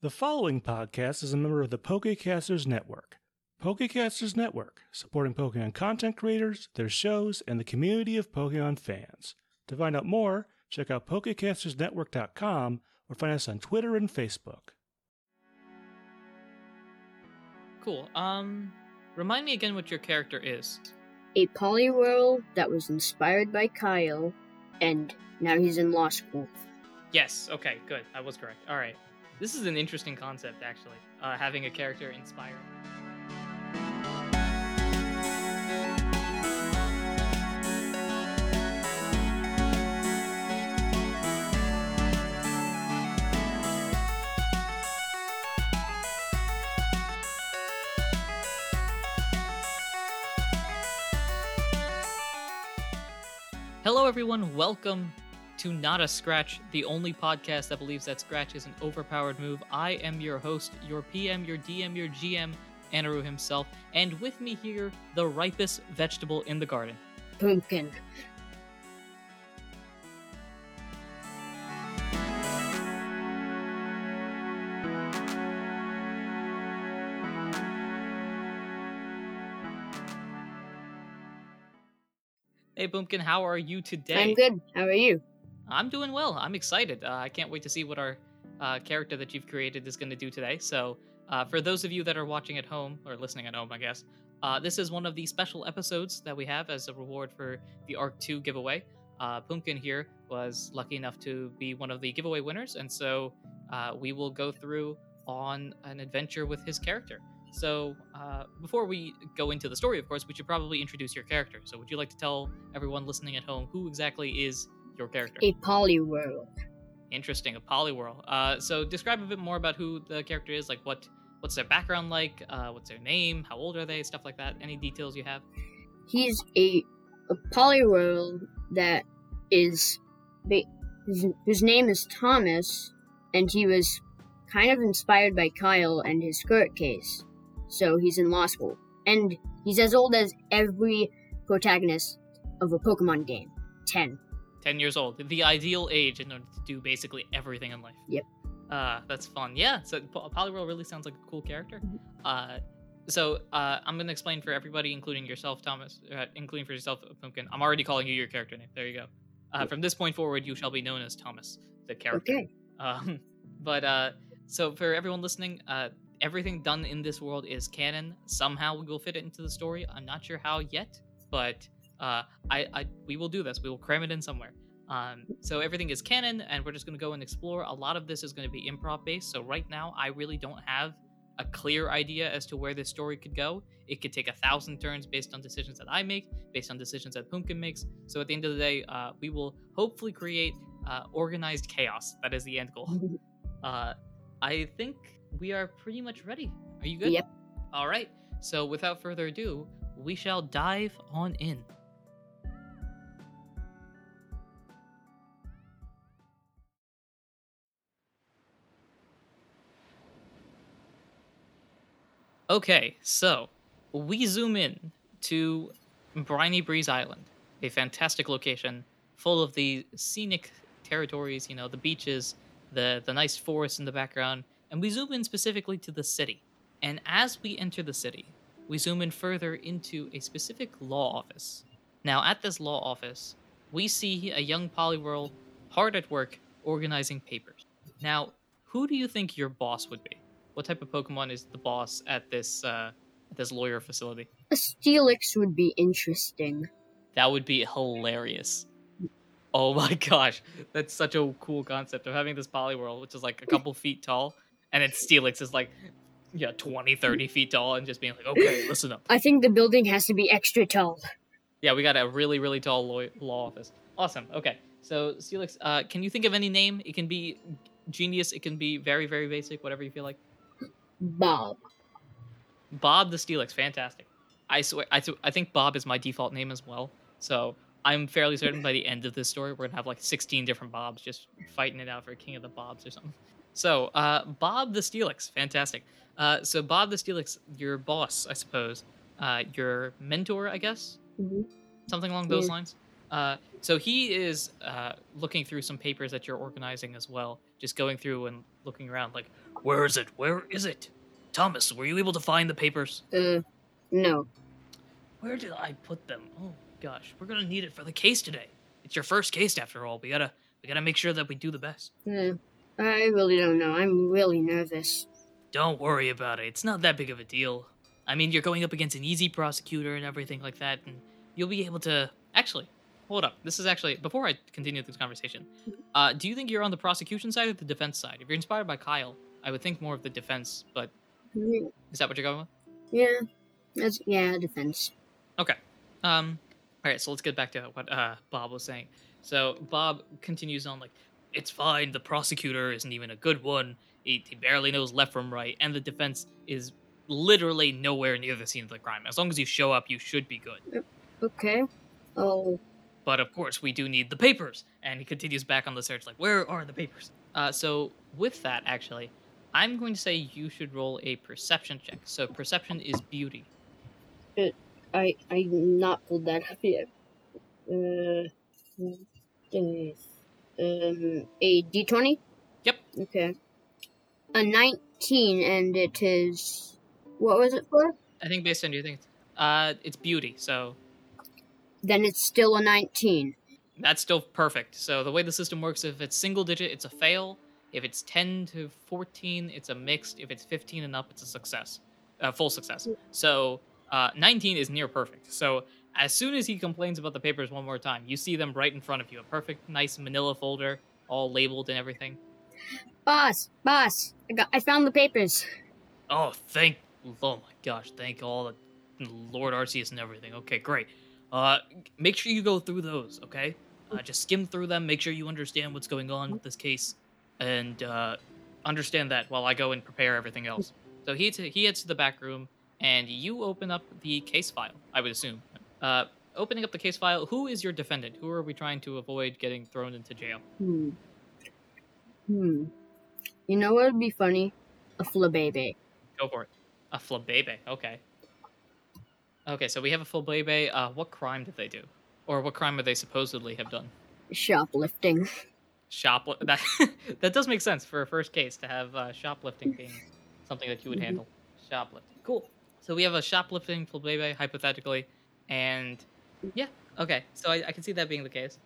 The following podcast is a member of the Pokecasters Network. Pokecasters Network, supporting Pokemon content creators, their shows, and the community of Pokemon fans. To find out more, check out PokecastersNetwork.com or find us on Twitter and Facebook. Cool. Um, remind me again what your character is. A Poliwhirl that was inspired by Kyle, and now he's in law school. Yes. Okay. Good. I was correct. All right. This is an interesting concept, actually. Uh, having a character inspired. Hello, everyone. Welcome to Not a Scratch, the only podcast that believes that Scratch is an overpowered move. I am your host, your PM, your DM, your GM, Anaru himself, and with me here, the ripest vegetable in the garden. Pumpkin. Hey, Bumpkin, how are you today? I'm good. How are you? I'm doing well. I'm excited. Uh, I can't wait to see what our uh, character that you've created is going to do today. So, uh, for those of you that are watching at home or listening at home, I guess, uh, this is one of the special episodes that we have as a reward for the Arc 2 giveaway. Uh, Pumpkin here was lucky enough to be one of the giveaway winners, and so uh, we will go through on an adventure with his character. So, uh, before we go into the story, of course, we should probably introduce your character. So, would you like to tell everyone listening at home who exactly is your character? A Poliwhirl. Interesting, a Poliwhirl. Uh, so describe a bit more about who the character is. Like, what what's their background like? Uh, what's their name? How old are they? Stuff like that. Any details you have? He's a a Poliwhirl that is his, his name is Thomas, and he was kind of inspired by Kyle and his skirt case. So he's in law school, and he's as old as every protagonist of a Pokemon game. Ten. 10 years old. The ideal age in order to do basically everything in life. Yep. Uh, that's fun. Yeah, so Po- Poliwhirl really sounds like a cool character. Mhm. Uh, so uh, I'm going to explain for everybody, including yourself, Thomas, uh, including for yourself, Pumpkin. I'm already calling you your character name. There you go. Uh. From this point forward, you shall be known as Thomas, the character. Okay. Um, but uh, so for everyone listening, uh, everything done in this world is canon. Somehow we will fit it into the story. I'm not sure how yet, but uh, I, I we will do this. We will cram it in somewhere. Um, so everything is canon, and we're just going to go and explore. A lot of this is going to be improv based. So right now, I really don't have a clear idea as to where this story could go. It could take a thousand turns based on decisions that I make, based on decisions that Pumpkin makes. So at the end of the day, uh, we will hopefully create uh, organized chaos. That is the end goal. Uh, I think we are pretty much ready. Are you good? Yep. All right. So without further ado, we shall dive on in. Okay, so we zoom in to Briny Breeze Island, a fantastic location full of the scenic territories, you know, the beaches, the the nice forests in the background, and we zoom in specifically to the city. And as we enter the city, we zoom in further into a specific law office. Now, at this law office, we see a young Poliwhirl hard at work organizing papers. Now, who do you think your boss would be? What type of Pokemon is the boss at this uh, at this lawyer facility? A Steelix would be interesting. That would be hilarious. Oh my gosh, that's such a cool concept of having this Poliwhirl, which is like a couple feet tall, and its Steelix is like, yeah, 20, 30 feet tall, and just being like, okay, listen up. I think the building has to be extra tall. Yeah, we got a really, really tall law, law office. Awesome. Okay, so Steelix, uh, can you think of any name? It can be genius. It can be very, very basic. Whatever you feel like. Bob. Bob the Steelix, fantastic. I swear, I, th- I think Bob is my default name as well. So I'm fairly certain by the end of this story, we're gonna have like 16 different Bobs just fighting it out for King of the Bobs or something. So uh, Bob the Steelix, fantastic. Uh, so Bob the Steelix, your boss, I suppose, uh, your mentor, I guess, Mhm. something along those Yeah. lines. Uh, so he is uh, looking through some papers that you're organizing as well. just going through and looking around, like, where is it? Where is it? Thomas, were you able to find the papers? Uh, no. Where did I put them? Oh gosh, we're gonna need it for the case today. It's your first case after all. We gotta we gotta make sure that we do the best. Uh, I really don't know. I'm really nervous. Don't worry about it. It's not that big of a deal. I mean, you're going up against an easy prosecutor and everything like that, and you'll be able to. Actually, hold up. This is actually before I continue this conversation. Uh, do you think you're on the prosecution side or the defense side? If you're inspired by Kyle, I would think more of the defense. But Mm, is that what you're going with? Yeah. That's yeah, defense. Okay. Um. All right. So let's get back to what uh Bob was saying. So Bob continues on like, it's fine. The prosecutor isn't even a good one. He, he barely knows left from right, and the defense is literally nowhere near the scene of the crime. As long as you show up, you should be good. Okay. Oh, But of course, we do need the papers. And he continues back on the search, like, where are the papers? Uh, so with that, actually, I'm going to say you should roll a perception check. So perception is beauty. I I not pulled that up yet. Uh, uh, um, a D twenty. Yep. Okay. A nineteen, and it is. What was it for? I think based on your thing, uh, it's beauty. So Then it's still a nineteen. that's still perfect. So the way the system works, if it's single digit, it's a fail. If it's 10 to 14, it's a mixed. If it's 15 and up, it's a success, uh, full success. So uh, 19 is near perfect. So as soon as he complains about the papers one more time, you see them right in front of you. A perfect, nice manila folder, all labeled and everything. Boss, boss, I got. I found the papers. Oh, thank, oh my gosh, thank all the Lord Arceus and everything. Okay, great. Uh, make sure you go through those, okay? Uh, just skim through them, make sure you understand what's going on with this case, and uh, understand that while I go and prepare everything else. So he t- he heads to the back room, and you open up the case file. I would assume. Uh, opening up the case file, who is your defendant? Who are we trying to avoid getting thrown into jail? Hmm. Hmm. You know what would be funny? A flabebe. Go for it. A flabebe. Okay. Okay, so we have a flabebe. Uh, what crime did they do, or what crime would they supposedly have done? Shoplifting. Shopli- That that does make sense for a first case to have uh, shoplifting being something that you would Mhm. handle. Shoplifting. Cool. So we have a shoplifting flabebe hypothetically, and yeah. Okay, so I, I can see that being the case.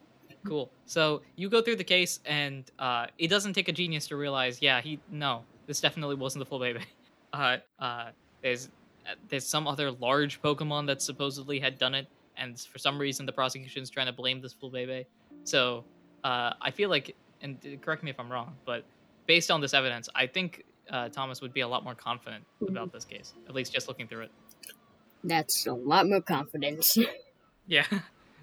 Cool. So you go through the case, and uh, it doesn't take a genius to realize, yeah, he no, this definitely wasn't the flabebe. Uh, uh, there's uh, there's some other large Pokemon that supposedly had done it, and for some reason the prosecution's trying to blame this flabebe. So uh, I feel like, and correct me if I'm wrong, but based on this evidence, I think uh, Thomas would be a lot more confident about this case, at least just looking through it. That's a lot more confidence. Yeah.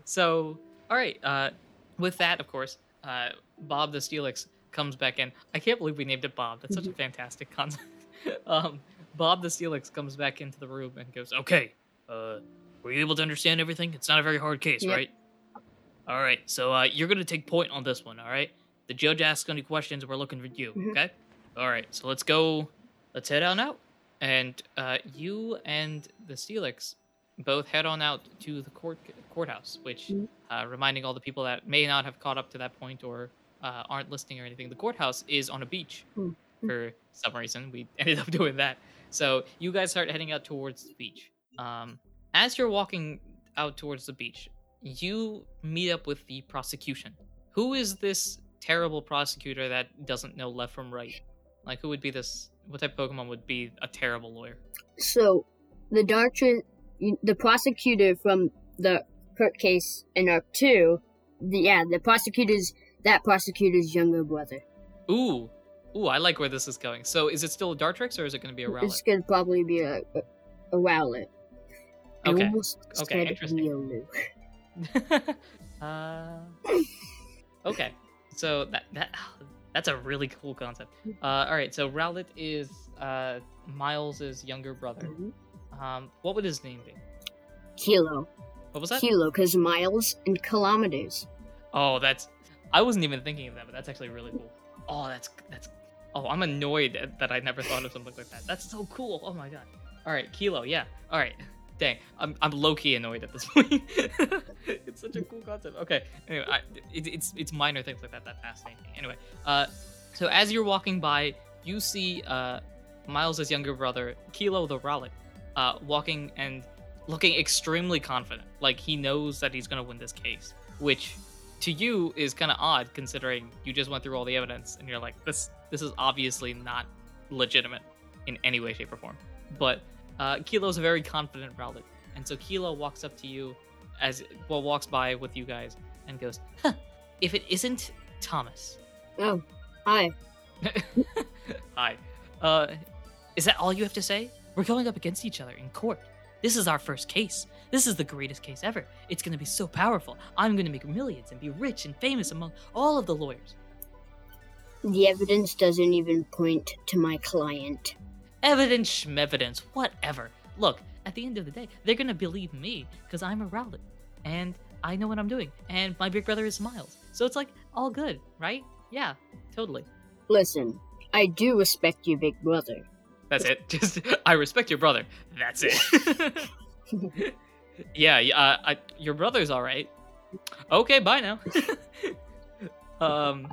So, all right. Uh, with that, of course, uh, Bob the Steelix comes back in. I can't believe we named it Bob. That's such a fantastic concept. um, Bob the Steelix comes back into the room and goes, "Okay, uh, were you able to understand everything? It's not a very hard case, Yep. right? All right. So uh, you're gonna take point on this one. All right. The judge asks any questions. We're looking for you. Mhm. Okay. All right. So let's go. Let's head on out. And uh, you and the Steelix both head on out to the court courthouse, which, Mhm. uh, reminding all the people that may not have caught up to that point or uh, aren't listening or anything, the courthouse is on a beach. Mhm. For some reason, we ended up doing that. So you guys start heading out towards the beach. Um, as you're walking out towards the beach, you meet up with the prosecution. Who is this terrible prosecutor that doesn't know left from right? Like, who would be this? What type of Pokemon would be a terrible lawyer? so, the doctor, the prosecutor from the court case in Arc 2, the, yeah, the prosecutor's, that prosecutor's younger brother. Ooh, ooh, I like where this is going. So, is it still a Dartrix or is it going to be a Rowlet? It's gonna probably be a, a, a Rowlet. Okay, okay, interesting. Uh, okay, so that that that's a really cool concept. Uh, all right, so Rowlet is uh, Miles's younger brother. Mhm. Um, what would his name be? Kilo. What was that? Kilo, because miles and kilometers. Oh, that's. I wasn't even thinking of that, but that's actually really cool. Oh, that's that's. Oh, I'm annoyed that I never thought of something like that. That's so cool. Oh my god. All right, Kilo. Yeah. All right. Dang, I'm I'm low key annoyed at this point. it's such a cool concept. Okay. Anyway, I, it, it's it's minor things like that that fascinate me. Anyway, uh, So as you're walking by, you see uh, Miles' younger brother, Kilo the Rowlet, uh, walking and looking extremely confident. Like he knows that he's gonna win this case, which to you is kind of odd considering you just went through all the evidence and you're like, this this is obviously not legitimate in any way, shape, or form. But uh, Kilo's a very confident Rowlet, and so Kilo walks up to you as well, walks by with you guys and goes, huh, "If it isn't Thomas, Oh, hi. Hi. Uh, is that all you have to say? We're going up against each other in court. This is our first case. This is the greatest case ever. It's going to be so powerful. I'm going to make millions and be rich and famous among all of the lawyers. The evidence doesn't even point to my client. Evidence, schmevidence, whatever. Look, at the end of the day, they're going to believe me because I'm a Rowlet and I know what I'm doing. And my big brother is Miles. So it's like all good, right? Yeah, totally. Listen, I do respect your big brother. That's it. Just I respect your brother. That's it. yeah, yeah. Uh, I, your brother's all right. Okay, bye now. um,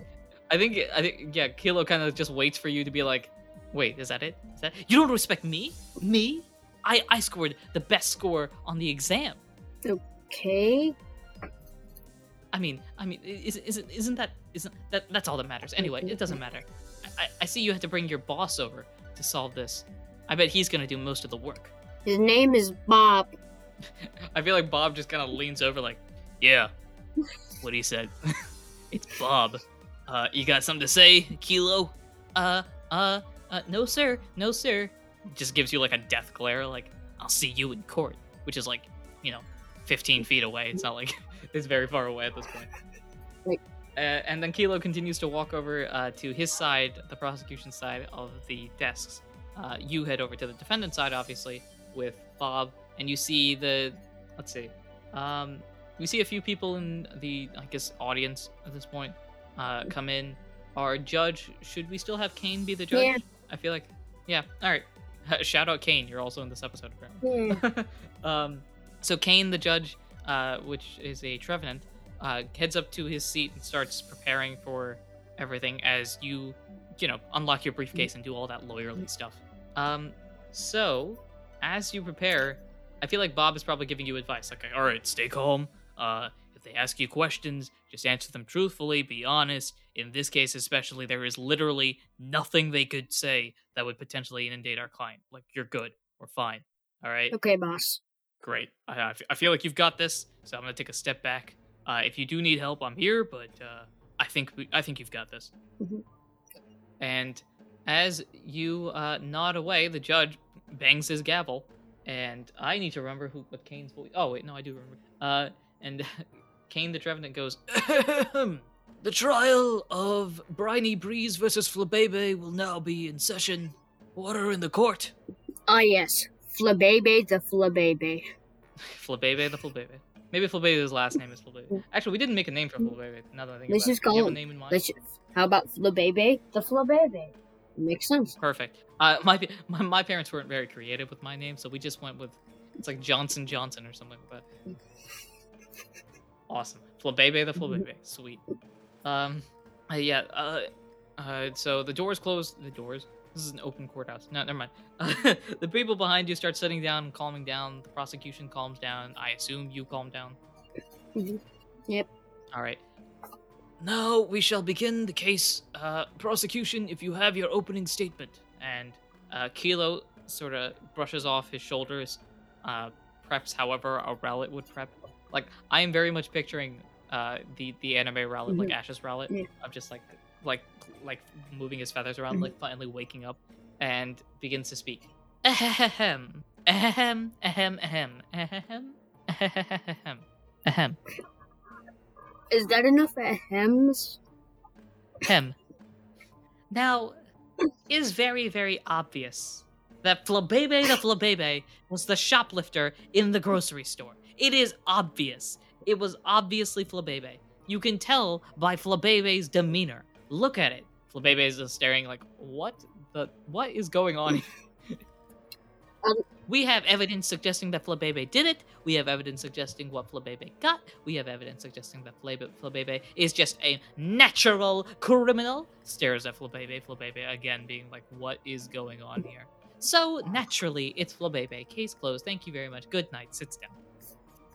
I think I think yeah. Kilo kind of just waits for you to be like, wait, is that it? Is that you don't respect me? Me? I I scored the best score on the exam. Okay. I mean, I mean, is, isn't isn't that isn't that that's all that matters? Anyway, it doesn't matter. I, I see you had to bring your boss over to solve this. I bet he's gonna do most of the work. His name is Bob. I feel like Bob just kind of leans over, like, "Yeah, what he said. it's Bob. Uh, you got something to say, Kilo? Uh, uh, uh, no, sir, no, sir. Just gives you like a death glare, like, I'll see you in court, which is like, you know, 15 feet away. It's not like it's very far away at this point. Uh, and then Kilo continues to walk over uh, to his side, the prosecution side of the desks. Uh, you head over to the defendant side, obviously, with Bob, and you see the, let's see, um, we see a few people in the, I guess, audience at this point uh, come in. Our judge, should we still have Kane be the judge? Yeah. I feel like, yeah. All right. Shout out Kane. You're also in this episode, apparently. Yeah. um, so Kane, the judge, uh, which is a Trevenant, uh, heads up to his seat and starts preparing for everything as you, you know, unlock your briefcase and do all that lawyerly stuff. Um, so as you prepare, I feel like Bob is probably giving you advice, like, all right, stay calm. Uh, if they ask you questions, just answer them truthfully. Be honest. In this case, especially, there is literally nothing they could say that would potentially inundate our client. Like, you're good. We're fine. All right. Okay, boss. Great. I feel like you've got this, so I'm gonna take a step back. Uh, if you do need help, I'm here, but uh, I think we, I think you've got this. Mhm. And as you uh, nod away, the judge bangs his gavel, and I need to remember who what Kane's voice. Oh wait, no, I do remember. Uh, and Kane the Trevenant goes. the trial of Briny Breeze versus Flabebe will now be in session. Order in the court. Ah, yes. Flabebe the Flabebe. Flabebe the Flabebe. Maybe Flabebe's last name is Flabebe. Actually, we didn't make a name for Flabebe. Now that I think Let's about just it. Do you call have a him- name in mind? Let's, how about Flabebe the Flabebe? Makes sense. Perfect. Uh, my, my my parents weren't very creative with my name, so we just went with it's like Johnson Johnson or something like that. Awesome. Flabebe the Flabebe. Sweet. Um, uh, yeah. Uh, uh, so the doors close. The doors. This is an open courthouse. No, never mind. the people behind you start sitting down and calming down. The prosecution calms down. I assume you calm down. Mhm. Yep. All right. Now we shall begin the case. Uh, prosecution, if you have your opening statement. And uh, Kilo sort of brushes off his shoulders, uh, preps however a Rowlet would prep. Like I am very much picturing uh, the the anime Rowlet, like Ash's Rowlet, Yeah. of just like like like moving his feathers around, like finally waking up, and begins to speak. Ahem, ahem, ahem, ahem, ahem, ahem, ahem. Is that enough for hems? Him. Now, it is very, very obvious that Flabebe the Flabebe was the shoplifter in the grocery store. It is obvious. It was obviously Flabebe. You can tell by Flabebe's demeanor. Look at it. Flabebe is just staring like, what the, what is going on? here?" Um, we have evidence suggesting that Flabebe did it. We have evidence suggesting what Flabebe got. We have evidence suggesting that Flabebe, Flabebe is just a natural criminal. Stares at Flabebe, Flabebe again being like, what is going on here? So, naturally, it's Flabebe. Case closed. Thank you very much. Good night. Sits down.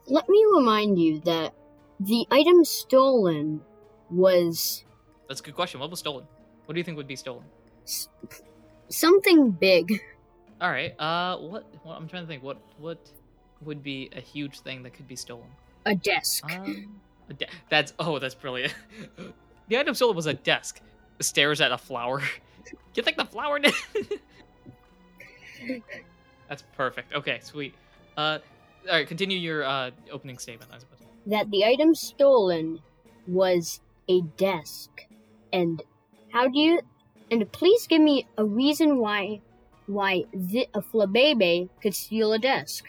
Let me remind you that the item stolen was That's a good question. What was stolen? What do you think would be stolen? s- something big. All right. Uh, what? what I'm trying to think. What? What would be a huge thing that could be stolen? A desk. Um, a de- that's oh, that's brilliant. the item stolen was a desk. Stares at a flower. you think the flower did? that's perfect. Okay, sweet. Uh, all right. Continue your uh opening statement. I suppose. that the item stolen was a desk. And how do you and please give me a reason why why the, a flabebe could steal a desk.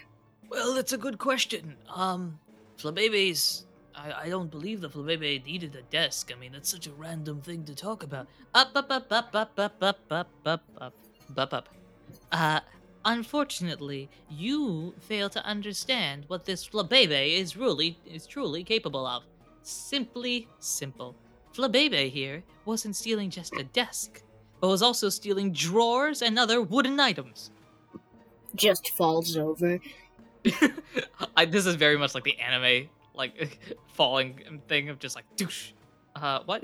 Well, that's a good question. Um, Flabebe's. I, I don't believe the Flabebe needed a desk. I mean, that's such a random thing to talk about. Up, up, up, up, up, up, up, up, up, up, up, up. Uh, unfortunately, you fail to understand what this Flabebe is really is truly capable of. Simply simple. Flabebe here wasn't stealing just a desk, but was also stealing drawers and other wooden items. Just falls over. I, this is very much like the anime, like falling thing of just like douche. Uh, what?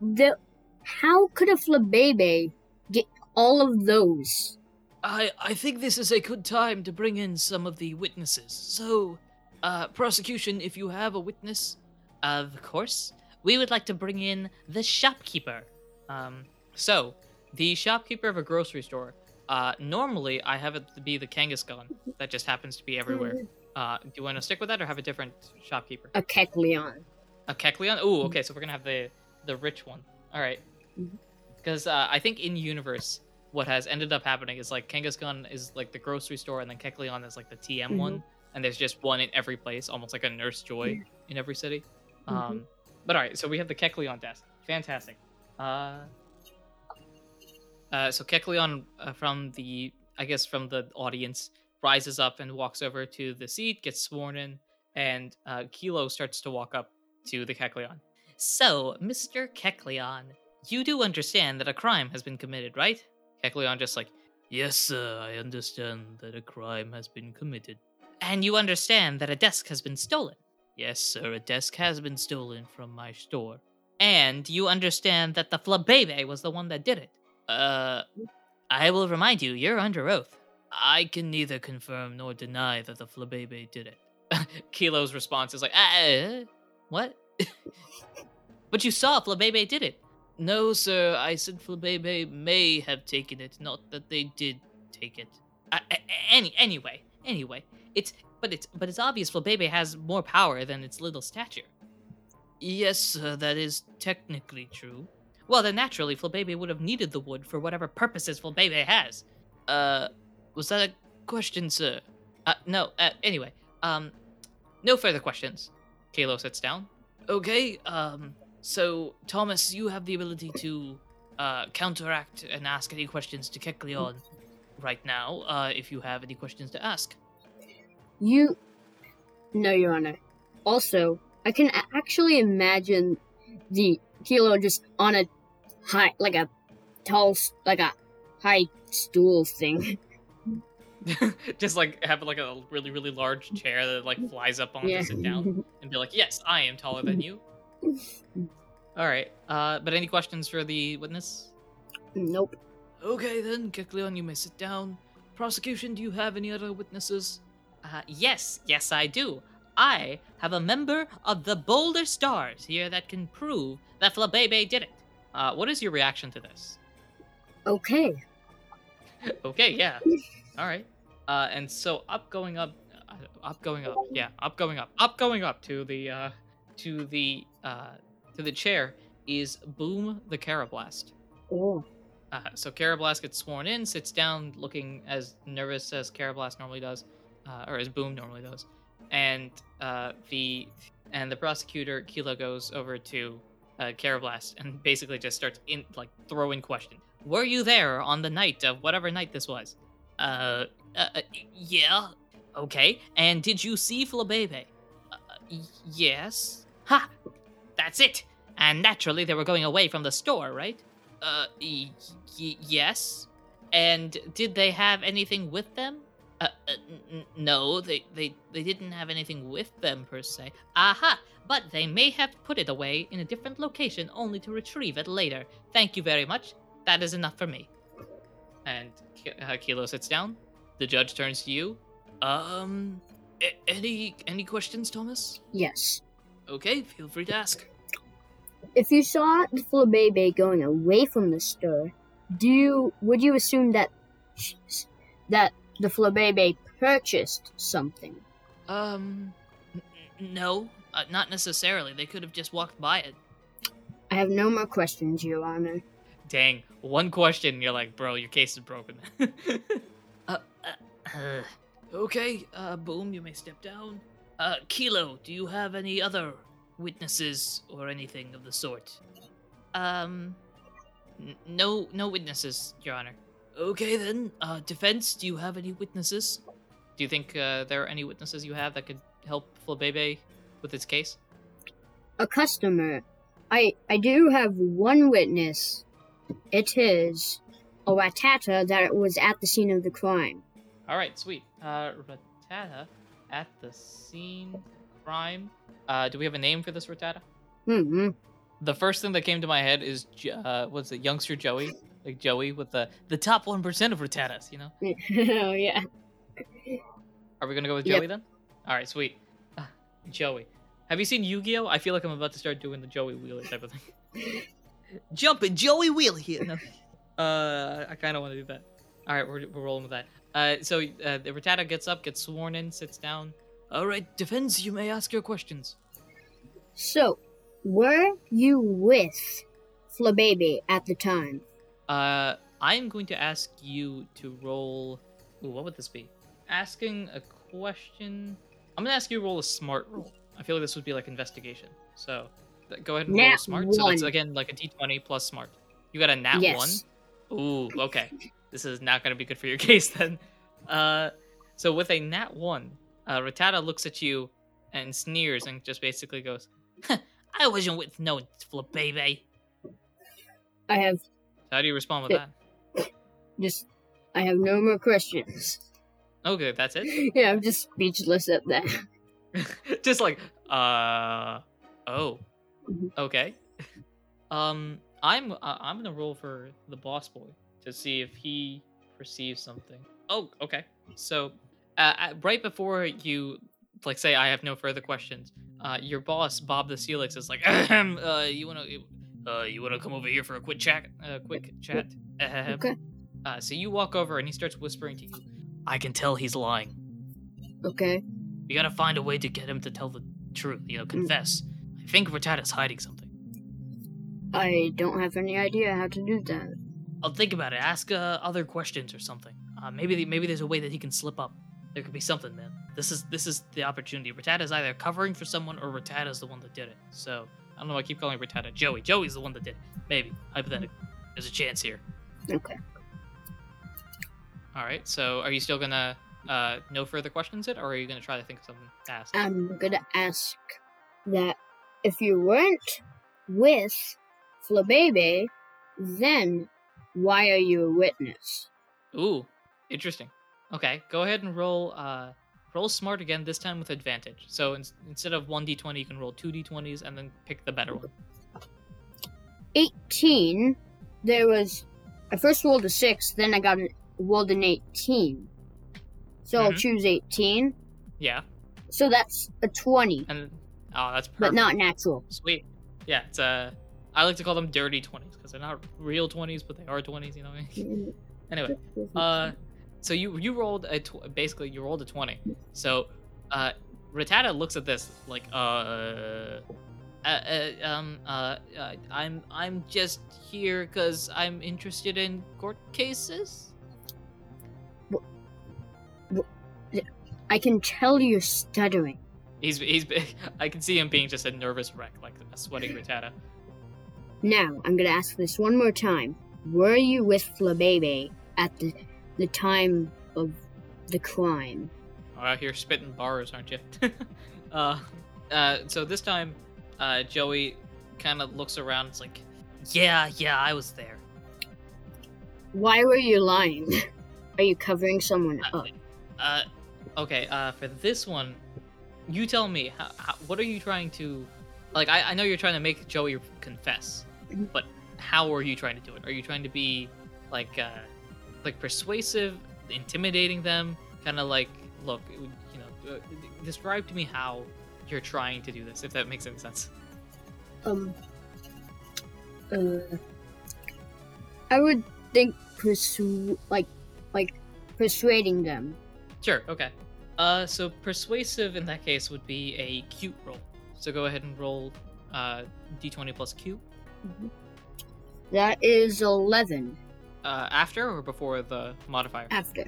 The how could a flabebe get all of those? I I think this is a good time to bring in some of the witnesses. So, uh, prosecution, if you have a witness, of course, we would like to bring in the shopkeeper. Um, so the shopkeeper of a grocery store. Uh, normally I have it to be the Kangaskhan that just happens to be everywhere. Uh, do you want to stick with that or have a different shopkeeper? A Kecleon. A Kecleon? Ooh, okay, so we're gonna have the the rich one. All right. Because uh, I think in universe, what has ended up happening is like Kangaskhan is like the grocery store, and then Kecleon is like the TM one, and there's just one in every place, almost like a Nurse Joy in every city. Um, but all right, so we have the Kecleon desk. Fantastic. Uh, uh, so Kecleon uh, from the, I guess from the audience, rises up and walks over to the seat, gets sworn in, and uh, Kilo starts to walk up to the Kecleon. So, Mr. Kecleon, you do understand that a crime has been committed, right? Kecleon just like, yes, sir, I understand that a crime has been committed. And you understand that a desk has been stolen? Yes, sir, a desk has been stolen from my store. And you understand that the Flabebe was the one that did it? Uh, I will remind you, you're under oath. I can neither confirm nor deny that the Flabebe did it. Kilo's response is like, uh, what? but you saw Flabebe did it. No, sir, I said Flabebe may have taken it, not that they did take it. Uh, any, anyway, anyway, it's but it's but it's obvious Flabebe has more power than its little stature. Yes, sir, that is technically true. Well, then naturally, Flabebe would have needed the wood for whatever purposes Flabebe has. Uh, was that a question, sir? Uh, no. Uh, anyway, um, no further questions. Kalo sits down. Okay. Um. So, Thomas, you have the ability to uh, counteract and ask any questions to Kecleon right now. Uh, if you have any questions to ask. You. No, Your Honor. Also, I can actually imagine the Kilo just on a high, like a tall, like a high stool thing. Just like have like a really really large chair that like flies up on to sit down and be like, "Yes, I am taller than you." All right. Uh, but any questions for the witness? nope. Okay, then, Kecleon, you may sit down. Prosecution, do you have any other witnesses? Uh, yes, yes, I do. I have a member of the Boulder Stars here that can prove that Flabebe did it. Uh, what is your reaction to this? Okay. okay, yeah. All right. Uh, and so up going up, uh, up going up, yeah, up going up, up going up to the uh, to the uh, to the chair is Boom the Carablast. Oh. Uh, so Carablast gets sworn in, sits down, looking as nervous as Carablast normally does, uh, or as Boom normally does, and uh, the and the prosecutor Kilo goes over to uh, Carablast and basically just starts in like throwing questions. Were you there on the night of whatever night this was? Uh, Uh, uh, yeah. Okay. And did you see Flabebe? Uh, yes. Ha! That's it. And naturally, they were going away from the store, right? Uh, y- y- yes. And did they have anything with them? Uh, uh, n- no, they, they they didn't have anything with them per se. Aha! But they may have put it away in a different location, only to retrieve it later. Thank you very much. That is enough for me. And uh, Kilo sits down. The judge turns to you. Um, a- any any questions, Thomas? Yes. Okay, feel free to ask. If you saw the Flabebe going away from the store, do you would you assume that that the Flabebe purchased something? Um, n- n- no, uh, not necessarily. They could have just walked by it. I have no more questions, Your Honor. Dang, one question, you're like, bro, your case is broken. uh, uh, uh, okay, uh, Boom, you may step down. Uh, Kilo, do you have any other witnesses or anything of the sort? Um, n- no, no witnesses, Your Honor. Okay then, uh, defense, do you have any witnesses? Do you think uh, there are any witnesses you have that could help Flabebe with his case? A customer. I I do have one witness. It is a Rattata that was at the scene of the crime. All right, sweet. Uh, Rattata at the scene crime. Uh, do we have a name for this Rattata? Hmm. The first thing that came to my head is uh, what's it, youngster Joey, like Joey with the the top one percent of Rattatas, You know, oh yeah. are we gonna go with Yep. Joey then? All right, sweet. Uh, Joey, have you seen Yu-Gi-Oh? I feel like I'm about to start doing the Joey Wheeler type of thing. Jumping Joey Wheeler here. No. Uh, I kind of want to do that. All right, we're, we're rolling with that. Uh, so uh, the Rattata gets up, gets sworn in, sits down. All right, defense, you may ask your questions. So, were you with Flabebe at the time? Uh, I'm going to ask you to roll. Ooh, what would this be? Asking a question. I'm gonna ask you to roll a smart roll. I feel like this would be like investigation. So th- go ahead and roll Nat smart. So that's again like a d20 plus smart. You got a nat yes. one. Ooh, okay. this is not gonna be good for your case then. Uh, so with a nat one, uh, Rattata looks at you and sneers and just basically goes, "I wasn't with no Flabebe." I have How do you respond with that? just I have no more questions. Okay, that's it. yeah, I'm just speechless at that. just like uh oh Mhm. okay um i'm uh, i'm gonna roll for the boss boy to see if he perceives something oh okay so uh, right before you like say i have no further questions uh your boss bob the Steelix is like uh you want to uh you want to come over here for a quick chat uh quick chat Okay. uh so you walk over and he starts whispering to you i can tell he's lying Okay. we gotta find a way to get him to tell the truth, you know, confess. I think Rattata's hiding something. I don't have any idea how to do that. I'll think about it. Ask uh, other questions or something. Uh, maybe maybe there's a way that he can slip up. There could be something, man. This is this is the opportunity. Rattata's either covering for someone or Rattata's the one that did it. So I don't know. why I keep calling Rattata Joey. Joey's the one that did it. Maybe hypothetically, there's a chance here. Okay. All right. So are you still gonna uh, no further questions it, or are you gonna try to think of something to ask? I'm gonna ask that if you weren't with Flabebe, then why are you a witness? Ooh, interesting. Okay, go ahead and roll. Uh, roll smart again. This time with advantage. So in- instead of one d20, you can roll two d20s and then pick the better one. 18, there was. I first rolled a 6, then I got a, rolled an 18. So I'll Mhm. choose 18. Yeah, So that's a 20, and oh, that's perfect. but not natural. sweet. Yeah, it's uh, I like to call them dirty twenties because they're not real twenties, but they are twenties. You know what I mean? Anyway, uh, so you you rolled a tw- basically you rolled a twenty. So, uh, Rattata looks at this like uh. uh, uh, um, uh, uh, I'm I'm just here because I'm interested in court cases. I can tell you're stuttering. He's he's I can see him being just a nervous wreck, like a sweating Rattata. Now, I'm gonna ask this one more time. Were you with Flabebe at the the time of the crime. Oh, out here spitting bars, aren't you? uh, uh, so this time, uh, Joey kind of looks around. It's like, yeah, yeah, I was there. Why were you lying? Are you covering someone Uh, up? Uh, okay. Uh, for this one, you tell me. How, how, what are you trying to? Like, I, I know you're trying to make Joey confess, Mhm. but how are you trying to do it? Are you trying to be like, uh, like persuasive, intimidating them? Kind of like, look, you know, uh, describe to me how you're trying to do this, if that makes any sense. Um. Uh. I would think persu like, like persuading them. Sure. Okay. Uh, so persuasive in that case would be a cute roll. So go ahead and roll uh, d20 plus Q. That is eleven Uh, after or before the modifier? after.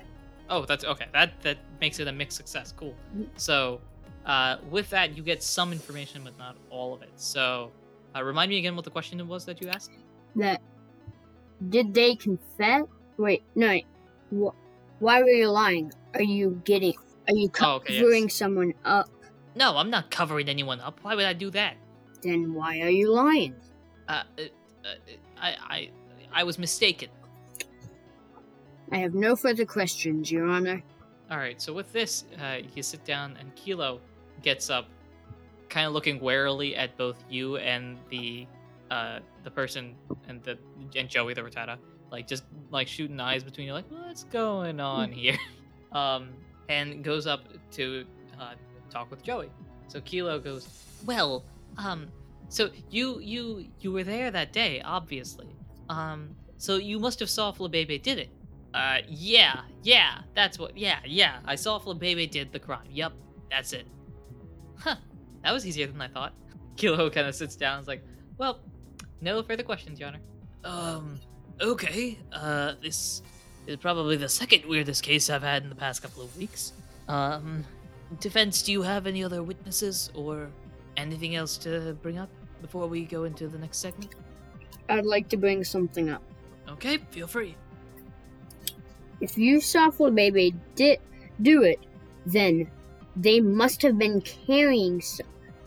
Oh, that's okay. That that makes it a mixed success. Cool. Mhm. So, uh, with that, you get some information, but not all of it. So, uh, remind me again what the question was that you asked. That did they confess? Wait, no. Wh- why were you lying? Are you getting? Are you Oh, okay, yes. covering someone up? No, I'm not covering anyone up. Why would I do that? Then why are you lying? Uh, uh, uh, I I I was mistaken. I have no further questions, Your Honor. All right, so with this, uh, you sit down, and Kilo gets up, kind of looking warily at both you and the uh, the person and the and Joey the Rattata, like just like shooting eyes between you, like what's going on here, um, and goes up to uh, talk with Joey. So Kilo goes, well, um, so you you you were there that day, obviously. Um, so you must have saw Flabebe did it. Uh, yeah, yeah, that's what. Yeah, yeah, I saw Flabebe did the crime. Yep, that's it. Huh, that was easier than I thought. Kilo kind of sits down and is like, well, no further questions, Your Honor. Um, okay, uh, this is probably the second weirdest case I've had in the past couple of weeks. Um, defense, do you have any other witnesses or anything else to bring up before we go into the next segment? I'd like to bring something up. Okay, feel free. If you saw Baby did do it, then they must have been carrying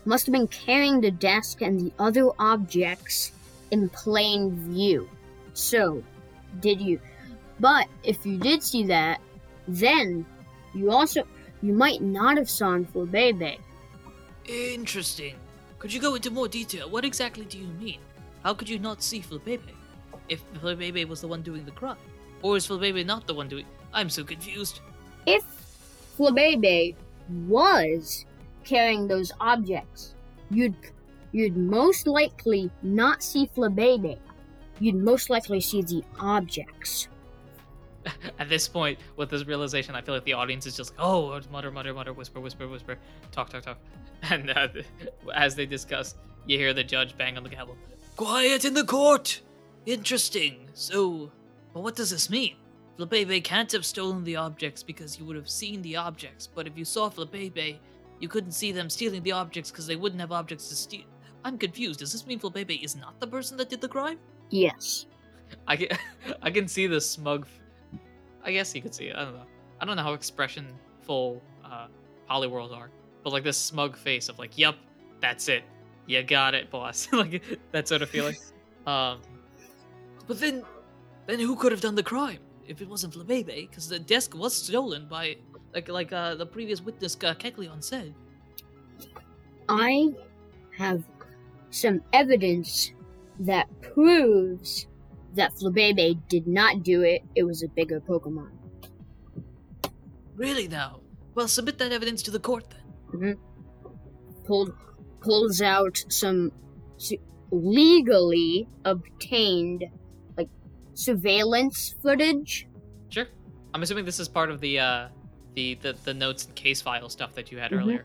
must have been carrying the desk and the other objects in plain view. So, did you? But if you did see that, then you also you might not have saw Bebe. Interesting. Could you go into more detail? What exactly do you mean? How could you not see Flabebe? If Flabebe was the one doing the crime? Or is Flabebe not the one doing... I'm so confused. If Flabebe was carrying those objects, you'd you'd most likely not see Flabebe. You'd most likely see the objects. At this point, with this realization, I feel like the audience is just like, oh, mutter, mutter, mutter, whisper, whisper, whisper, talk, talk, talk. And uh, as they discuss, you hear the judge bang on the gavel. Quiet in the court! Interesting. So, but what does this mean? Flabebe can't have stolen the objects because you would have seen the objects, but if you saw Flabebe, you couldn't see them stealing the objects because they wouldn't have objects to steal. I'm confused. Does this mean Flabebe is not the person that did the crime? Yes. I can, I can see the smug. f- I guess you could see it. I don't know. I don't know how expressionful uh, Poliwhirls are, but like this smug face of like, "Yep, that's it. You got it, boss." like that sort of feeling. um, but then, then who could have done the crime if it wasn't Flabebe? Because the desk was stolen by, like, like uh, the previous witness uh, said. I have some evidence that proves that Flabebe did not do it. It was a bigger Pokemon. Really now? Well, submit that evidence to the court then. Pulled, pulls out some legally obtained surveillance footage. Sure. I'm assuming this is part of the uh the the, the notes and case file stuff that you had Mhm. earlier.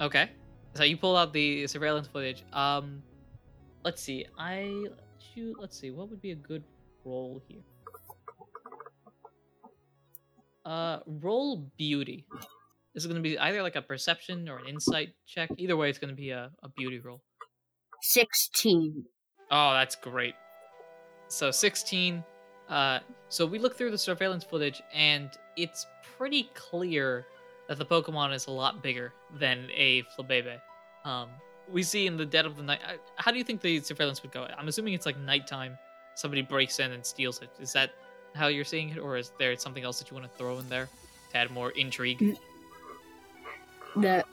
Okay. So you pull out the surveillance footage. Um let's see. I shoot let's see, what would be a good roll here? Uh roll beauty. This is gonna be either like a perception or an insight check. Either way it's gonna be a, a beauty roll. Sixteen. Oh, that's great. So 16, Uh, so we look through the surveillance footage, and it's pretty clear that the Pokemon is a lot bigger than a Flabebe. Um, we see in the dead of the night. How do you think the surveillance would go? I'm assuming it's like nighttime. Somebody breaks in and steals it. Is that how you're seeing it, or is there something else that you want to throw in there to add more intrigue? That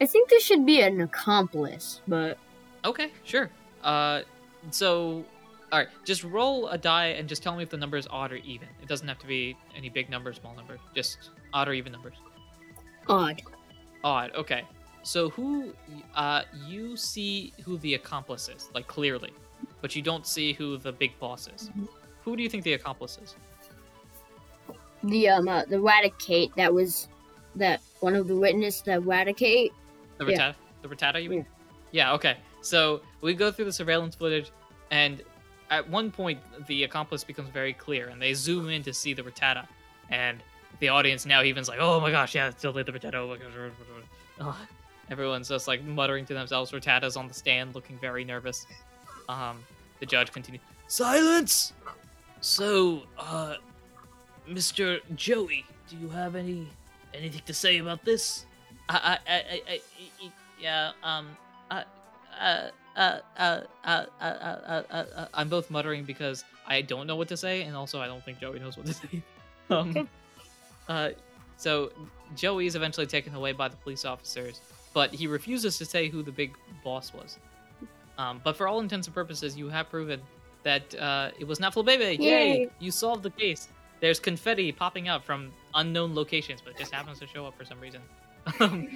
I think there should be an accomplice, but Okay, sure. Uh, so, all right, just roll a die and just tell me if the number is odd or even. It doesn't have to be any big number, small number. Just odd or even numbers. odd. Odd. Okay. So who? Uh, you see who the accomplice is, like clearly, but you don't see who the big boss is. Who do you think the accomplice is? The um uh, the Raticate that was that one of the witness that Raticate. The Yeah. The Rattata, you mean? Yeah, okay. So we go through the surveillance footage, and at one point, the accomplice becomes very clear, and they zoom in to see the Rattata. And the audience now even's like, oh my gosh, yeah, it's totally the Rattata. Oh gosh. Ugh. Everyone's just like muttering to themselves. Rattata's on the stand looking very nervous. Um, the judge continues, Silence! So, uh, Mr. Joey, do you have any anything to say about this? I, I, I, I, I, I yeah, um, uh, uh, uh, uh, uh, uh, uh, uh, uh, I'm both muttering because I don't know what to say, and also I don't think Joey knows what to say. um, uh, so Joey is eventually taken away by the police officers, but he refuses to say who the big boss was. Um, but for all intents and purposes, you have proven that uh, it was not Flabebe. Yay! Yay. You solved the case. There's confetti popping up from unknown locations, but it just happens to show up for some reason. Um,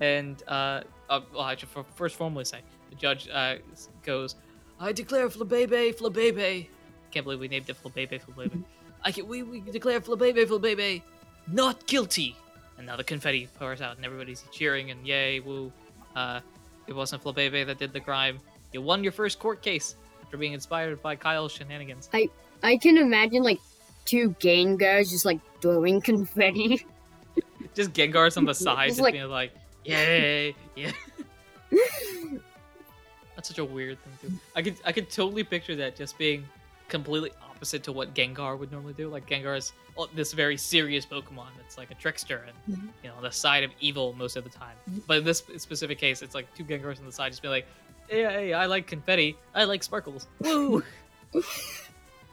and uh, uh, well, I should first formally say the judge uh, goes, "I declare Flabebe, Flabebe." Can't believe we named it Flabebe, Flabebe. I can, we we declare Flabebe, Flabebe not guilty. And now the confetti pours out, and everybody's cheering and yay, woo. Uh, it wasn't Flabebe that did the crime. You won your first court case after being inspired by Kyle's shenanigans. I I can imagine like two Gengars just like throwing confetti. Just Gengars on the side, Just just like- being like, yay, yeah. That's such a weird thing to. I could I could totally picture that just being completely opposite to what Gengar would normally do. Like Gengar is this very serious Pokemon that's like a trickster and Mhm. you know the side of evil most of the time. Mhm. But in this specific case, it's like two Gengars on the side just be like, hey, hey, I like confetti, I like sparkles, woo.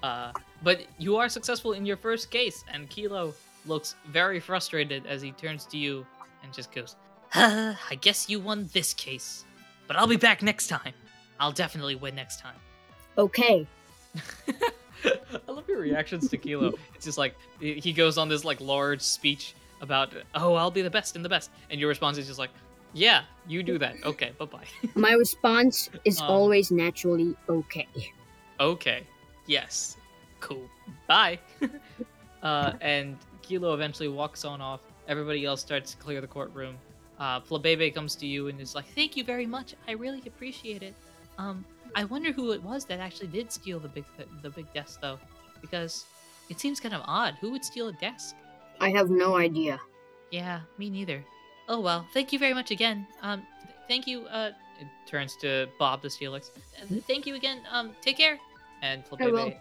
uh, but you are successful in your first case, and Kilo looks very frustrated as he turns to you and just goes, "Uh, I guess you won this case, but I'll be back next time. I'll definitely win next time. Okay. I love your reactions to Kilo. It's just like he he goes on this like large speech about, oh, I'll be the best and the best, and your response is just like, yeah, you do that. Okay, bye bye. My response is Um. always naturally okay. okay, yes, cool, bye. uh, and Kilo eventually walks on off. Everybody else starts to clear the courtroom. Uh, Flabebe comes to you and is like, "Thank you very much. I really appreciate it. Um, I wonder who it was that actually did steal the big the big desk, though, because it seems kind of odd. Who would steal a desk? I have no idea. Yeah, me neither. Oh well, thank you very much again. Um, th- thank you. Uh, it turns to Bob the Steelix. Uh, thank you again. Um, take care. And. Flabebe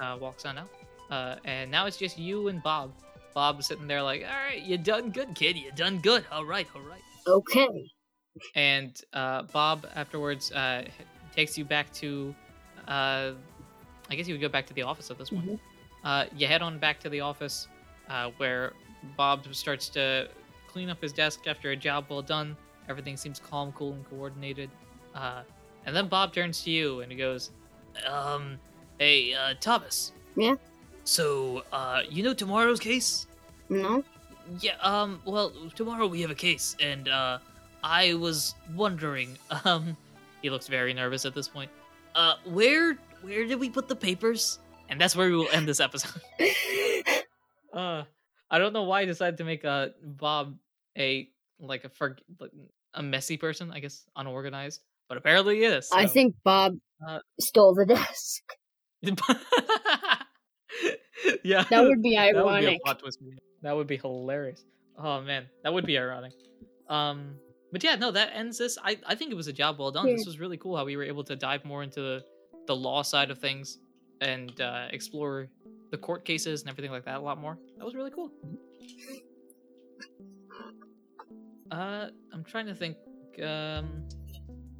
uh, walks on out. Uh, and now it's just you and Bob. Bob sitting there like, all right, you done good, kid. You done good. All right, all right. Okay. And uh, Bob afterwards uh, takes you back to, uh, I guess you would go back to the office at this point. Mhm. Uh, you head on back to the office uh, where Bob starts to clean up his desk after a job well done. Everything seems calm, cool, and coordinated. Uh, and then Bob turns to you and he goes, um, hey, uh, Thomas. Yeah? So, uh, you know tomorrow's case? No? Yeah, um, well, tomorrow we have a case, and, uh, I was wondering, um, he looks very nervous at this point. Uh, where, where did we put the papers? And that's where we will end this episode. Uh, I don't know why I decided to make, uh, Bob a, like, a, for, a messy person, I guess, unorganized, but apparently he is. I think Bob Uh, stole the desk. yeah. That would be That would be a ironic. plot twist. That would be hilarious. Oh man, that would be ironic. Um, but yeah, no, that ends this. I, I think it was a job well done. Yeah. This was really cool how we were able to dive more into the, the law side of things. and uh, explore the court cases and everything like that a lot more. That was really cool. Uh, I'm trying to think. Um,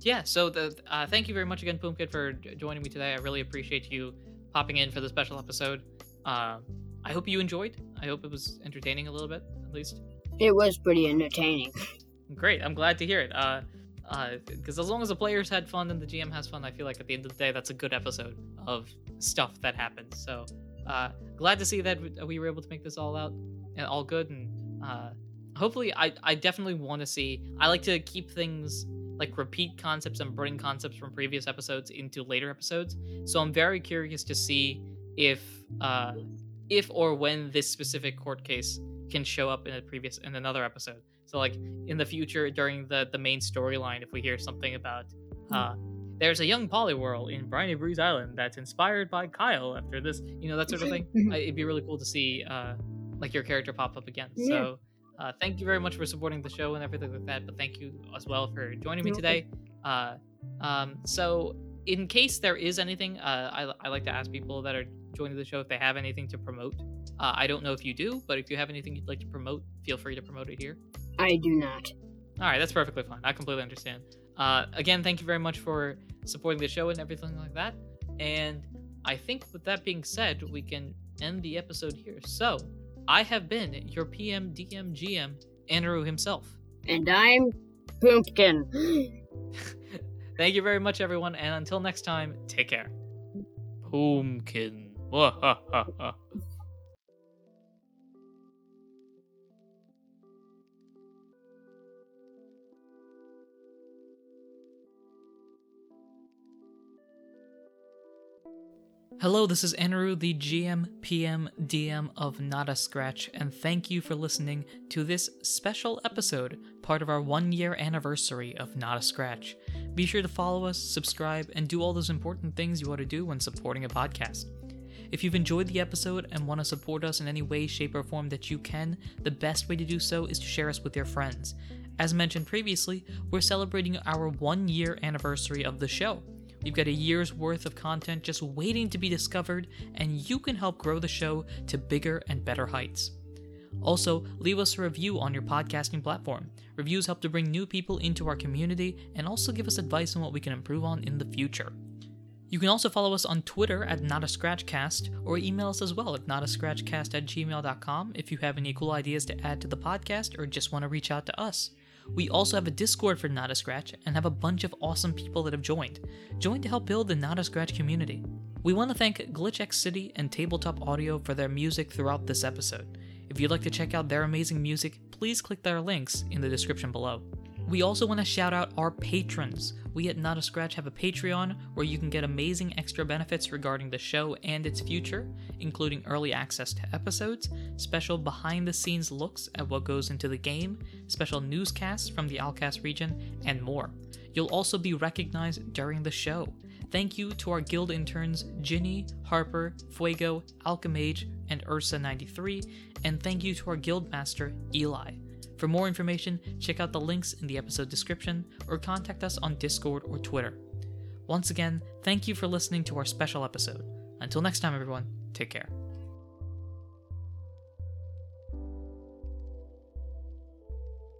yeah. So the uh, thank you very much again, Pumpkin, for joining me today. I really appreciate you popping in for the special episode. Uh, I hope you enjoyed. I hope it was entertaining a little bit, at least. It was pretty entertaining. Great. I'm glad to hear it. Uh, because as long as the players had fun and the GM has fun, I feel like at the end of the day, that's a good episode of stuff that happens. So, uh, glad to see that we were able to make this all out and all good. And uh, hopefully, I I definitely want to see. I like to keep things like repeat concepts and bring concepts from previous episodes into later episodes. So I'm very curious to see if uh, if or when this specific court case can show up in a previous in another episode. So like in the future during the the main storyline, if we hear something about uh, there's a young Poliwhirl in Briny Breeze Island that's inspired by Kyle after this, you know that sort of thing. Mhm. It'd be really cool to see uh, like your character pop up again. Yeah. So. Uh, thank you very much for supporting the show and everything like that. But thank you as well for joining me today. Uh, um, so, in case there is anything, uh, I, I like to ask people that are joining the show if they have anything to promote. Uh, I don't know if you do, but if you have anything you'd like to promote, feel free to promote it here. I do not. All right, that's perfectly fine. I completely understand. Uh, again, thank you very much for supporting the show and everything like that. And I think with that being said, we can end the episode here. So, I have been your PM, DM, GM, Anaru himself. And I'm Pumpkin. Thank you very much, everyone, and until next time, take care. Pumpkin. Hello, this is Anaru, the GM, PM, DM of Not a Scratch, and thank you for listening to this special episode, part of our one year anniversary of Not a Scratch. Be sure to follow us, subscribe, and do all those important things you ought to do when supporting a podcast. If you've enjoyed the episode and want to support us in any way, shape, or form that you can, the best way to do so is to share us with your friends. As mentioned previously, we're celebrating our one year anniversary of the show. We've got a year's worth of content just waiting to be discovered, and you can help grow the show to bigger and better heights. Also, leave us a review on your podcasting platform. Reviews help to bring new people into our community and also give us advice on what we can improve on in the future. You can also follow us on Twitter at NotAScratchCast or email us as well at notascratchcast at gmail.com if you have any cool ideas to add to the podcast or just want to reach out to us. We also have a Discord for Not a Scratch and have a bunch of awesome people that have joined. Join to help build the Not a Scratch community. We want to thank GlitchX City and Tabletop Audio for their music throughout this episode. If you'd like to check out their amazing music, please click their links in the description below. We also want to shout out our patrons. We at Not a Scratch have a Patreon where you can get amazing extra benefits regarding the show and its future, including early access to episodes, special behind the scenes looks at what goes into the game, special newscasts from the Alcast region, and more. You'll also be recognized during the show. Thank you to our guild interns Ginny, Harper, Fuego, Alchemage, and Ursa93, and thank you to our guild master Eli. For more information, check out the links in the episode description or contact us on Discord or Twitter. Once again, thank you for listening to our special episode. Until next time, everyone, take care.